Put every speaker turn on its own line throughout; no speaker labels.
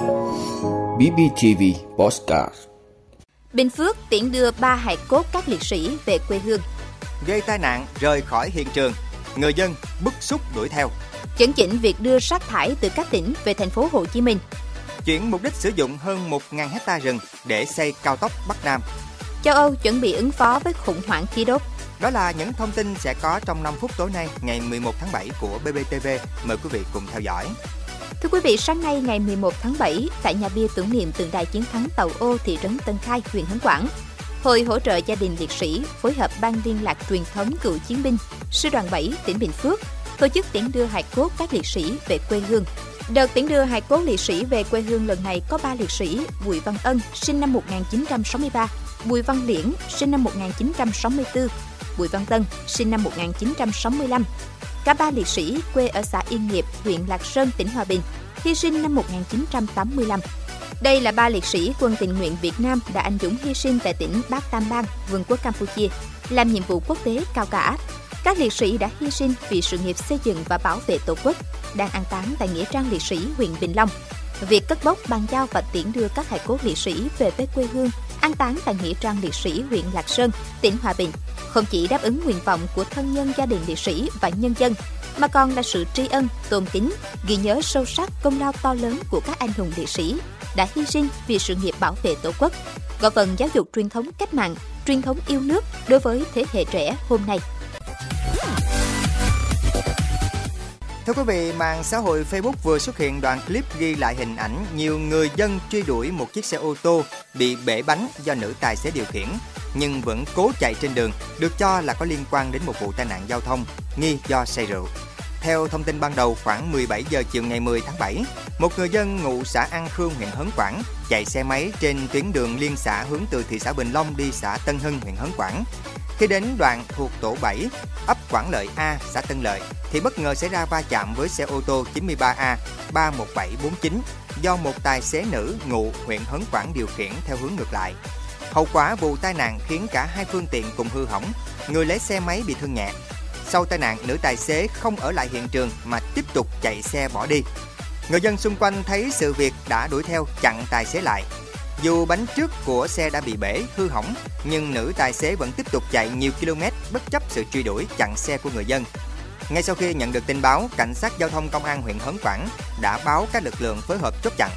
BBTV Postcard
Bình Phước tiễn đưa ba hài cốt các liệt sĩ về quê hương.
Gây tai nạn rời khỏi hiện trường, người dân bức xúc đuổi theo.
Chấn chỉnh việc đưa rác thải từ các tỉnh về thành phố Hồ Chí Minh.
Chuyển mục đích sử dụng hơn 1.000 hecta rừng để xây cao tốc Bắc Nam.
Châu Âu chuẩn bị ứng phó với khủng hoảng khí đốt.
Đó là những thông tin sẽ có trong 5 phút tối nay ngày 11 tháng 7 của BBTV. Mời quý vị cùng theo dõi.
Thưa quý vị, sáng nay ngày 11 tháng 7, tại nhà bia tưởng niệm tượng đài chiến thắng Tàu Ô thị trấn Tân Khai, huyện Hớn Quảng, Hội hỗ trợ gia đình liệt sĩ phối hợp ban liên lạc truyền thống cựu chiến binh, sư đoàn 7 tỉnh Bình Phước tổ chức tiễn đưa hài cốt các liệt sĩ về quê hương. Đợt tiễn đưa hài cốt liệt sĩ về quê hương lần này có 3 liệt sĩ Bùi Văn Ân, sinh năm 1963, Bùi Văn Liễn, sinh năm 1964, Bùi Văn Tân, sinh năm 1965. Cả ba liệt sĩ quê ở xã Yên Nghiệp, huyện Lạc Sơn, tỉnh Hòa Bình, hy sinh năm 1985. Đây là ba liệt sĩ quân tình nguyện Việt Nam đã anh dũng hy sinh tại tỉnh Bắc Tam Bang, Vương quốc Campuchia, làm nhiệm vụ quốc tế cao cả. Các liệt sĩ đã hy sinh vì sự nghiệp xây dựng và bảo vệ Tổ quốc, đang an táng tại Nghĩa trang liệt sĩ huyện Bình Long. Việc cất bốc, bàn giao và tiễn đưa các hải cốt liệt sĩ về với quê hương, an táng tại Nghĩa trang liệt sĩ huyện Lạc Sơn, tỉnh Hòa Bình, không chỉ đáp ứng nguyện vọng của thân nhân gia đình liệt sĩ và nhân dân, mà còn là sự tri ân, tôn kính, ghi nhớ sâu sắc công lao to lớn của các anh hùng liệt sĩ đã hy sinh vì sự nghiệp bảo vệ Tổ quốc, góp phần giáo dục truyền thống cách mạng, truyền thống yêu nước đối với thế hệ trẻ hôm nay.
Thưa quý vị, mạng xã hội Facebook vừa xuất hiện đoạn clip ghi lại hình ảnh nhiều người dân truy đuổi một chiếc xe ô tô bị bể bánh do nữ tài xế điều khiển, nhưng vẫn cố chạy trên đường, được cho là có liên quan đến một vụ tai nạn giao thông nghi do say rượu. Theo thông tin ban đầu, khoảng 17 giờ chiều ngày 10 tháng 7, một người dân ngụ xã An Khương, huyện Hớn Quảng chạy xe máy trên tuyến đường liên xã hướng từ thị xã Bình Long đi xã Tân Hưng, huyện Hớn Quảng. Khi đến đoạn thuộc tổ 7, ấp Quảng Lợi A, xã Tân Lợi, thì bất ngờ xảy ra va chạm với xe ô tô 93A 31749 do một tài xế nữ ngụ huyện Hớn Quảng điều khiển theo hướng ngược lại. Hậu quả vụ tai nạn khiến cả hai phương tiện cùng hư hỏng, người lái xe máy bị thương nhẹ. Sau tai nạn, nữ tài xế không ở lại hiện trường mà tiếp tục chạy xe bỏ đi. Người dân xung quanh thấy sự việc đã đuổi theo chặn tài xế lại. Dù bánh trước của xe đã bị bể, hư hỏng, nhưng nữ tài xế vẫn tiếp tục chạy nhiều km bất chấp sự truy đuổi chặn xe của người dân. Ngay sau khi nhận được tin báo, cảnh sát giao thông công an huyện Hớn Quảng đã báo các lực lượng phối hợp chốt chặn.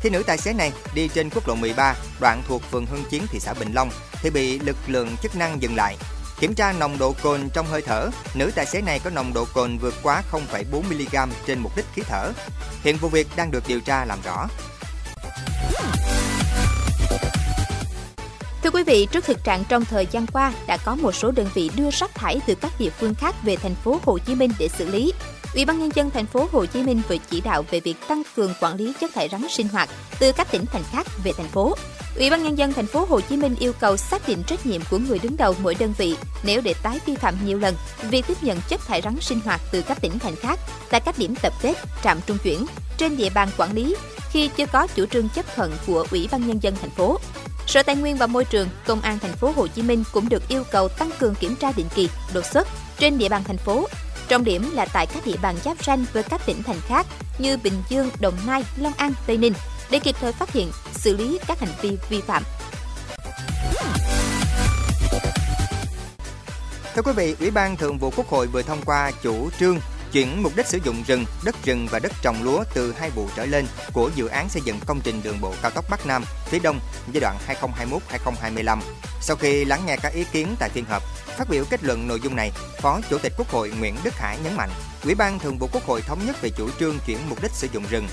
Khi nữ tài xế này đi trên quốc lộ 13, đoạn thuộc phường Hưng Chiến, thị xã Bình Long, thì bị lực lượng chức năng dừng lại. Kiểm tra nồng độ cồn trong hơi thở, nữ tài xế này có nồng độ cồn vượt quá 0,4 mg trên một lít khí thở. Hiện vụ việc đang được điều tra làm rõ.
Thưa quý vị, trước thực trạng trong thời gian qua đã có một số đơn vị đưa rác thải từ các địa phương khác về thành phố Hồ Chí Minh để xử lý. Ủy ban nhân dân thành phố Hồ Chí Minh vừa chỉ đạo về việc tăng cường quản lý chất thải rắn sinh hoạt từ các tỉnh thành khác về thành phố. Ủy ban nhân dân thành phố Hồ Chí Minh yêu cầu xác định trách nhiệm của người đứng đầu mỗi đơn vị nếu để tái vi phạm nhiều lần việc tiếp nhận chất thải rắn sinh hoạt từ các tỉnh thành khác tại các điểm tập kết, trạm trung chuyển trên địa bàn quản lý khi chưa có chủ trương chấp thuận của Ủy ban nhân dân thành phố. Sở Tài nguyên và Môi trường, Công an thành phố Hồ Chí Minh cũng được yêu cầu tăng cường kiểm tra định kỳ, đột xuất trên địa bàn thành phố. Trọng điểm là tại các địa bàn giáp ranh với các tỉnh thành khác như Bình Dương, Đồng Nai, Long An, Tây Ninh để kịp thời phát hiện, xử lý các hành vi vi phạm.
Thưa quý vị, Ủy ban Thường vụ Quốc hội vừa thông qua chủ trương chuyển mục đích sử dụng rừng, đất rừng và đất trồng lúa từ hai vụ trở lên của dự án xây dựng công trình đường bộ cao tốc Bắc Nam phía Đông giai đoạn 2021-2025. Sau khi lắng nghe các ý kiến tại phiên họp, phát biểu kết luận nội dung này, Phó Chủ tịch Quốc hội Nguyễn Đức Hải nhấn mạnh, Ủy ban Thường vụ Quốc hội thống nhất về chủ trương chuyển mục đích sử dụng rừng,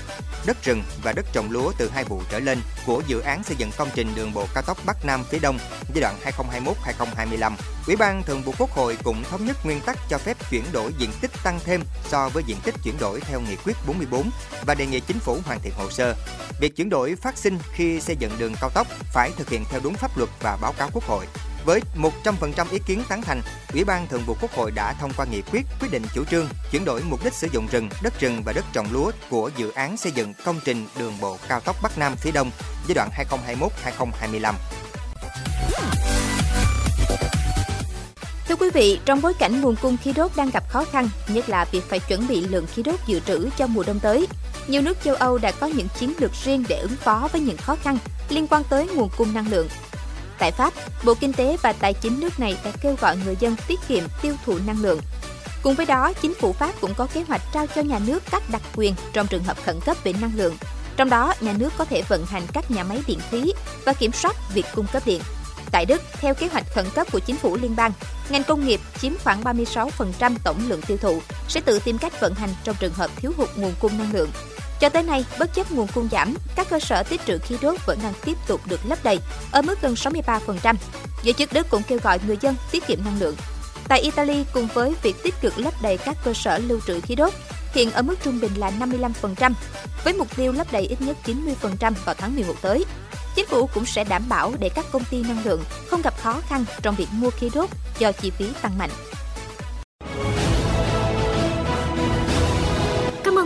đất rừng và đất trồng lúa từ hai vụ trở lên của dự án xây dựng công trình đường bộ cao tốc Bắc Nam phía Đông giai đoạn 2021-2025. Ủy ban Thường vụ Quốc hội cũng thống nhất nguyên tắc cho phép chuyển đổi diện tích tăng thêm so với diện tích chuyển đổi theo nghị quyết 44 và đề nghị chính phủ hoàn thiện hồ sơ. Việc chuyển đổi phát sinh khi xây dựng đường cao tốc phải thực hiện theo đúng pháp luật và báo cáo Quốc hội. Với 100% ý kiến tán thành, Ủy ban Thường vụ Quốc hội đã thông qua nghị quyết quyết định chủ trương chuyển đổi mục đích sử dụng rừng, đất rừng và đất trồng lúa của dự án xây dựng công trình đường bộ cao tốc Bắc Nam phía Đông giai đoạn 2021-2025.
Thưa quý vị, trong bối cảnh nguồn cung khí đốt đang gặp khó khăn, nhất là việc phải chuẩn bị lượng khí đốt dự trữ cho mùa đông tới, nhiều nước châu Âu đã có những chiến lược riêng để ứng phó với những khó khăn liên quan tới nguồn cung năng lượng. Tại Pháp, Bộ Kinh tế và Tài chính nước này đã kêu gọi người dân tiết kiệm tiêu thụ năng lượng. Cùng với đó, chính phủ Pháp cũng có kế hoạch trao cho nhà nước các đặc quyền trong trường hợp khẩn cấp về năng lượng. Trong đó, nhà nước có thể vận hành các nhà máy điện khí và kiểm soát việc cung cấp điện. Tại Đức, theo kế hoạch khẩn cấp của chính phủ liên bang, ngành công nghiệp chiếm khoảng 36% tổng lượng tiêu thụ sẽ tự tìm cách vận hành trong trường hợp thiếu hụt nguồn cung năng lượng. Cho tới nay, bất chấp nguồn cung giảm, các cơ sở tích trữ khí đốt vẫn đang tiếp tục được lấp đầy ở mức gần 63%. Giới chức Đức cũng kêu gọi người dân tiết kiệm năng lượng. Tại Italy, cùng với việc tích cực lấp đầy các cơ sở lưu trữ khí đốt, hiện ở mức trung bình là 55%, với mục tiêu lấp đầy ít nhất 90% vào tháng 11 tới. Chính phủ cũng sẽ đảm bảo để các công ty năng lượng không gặp khó khăn trong việc mua khí đốt do chi phí tăng mạnh.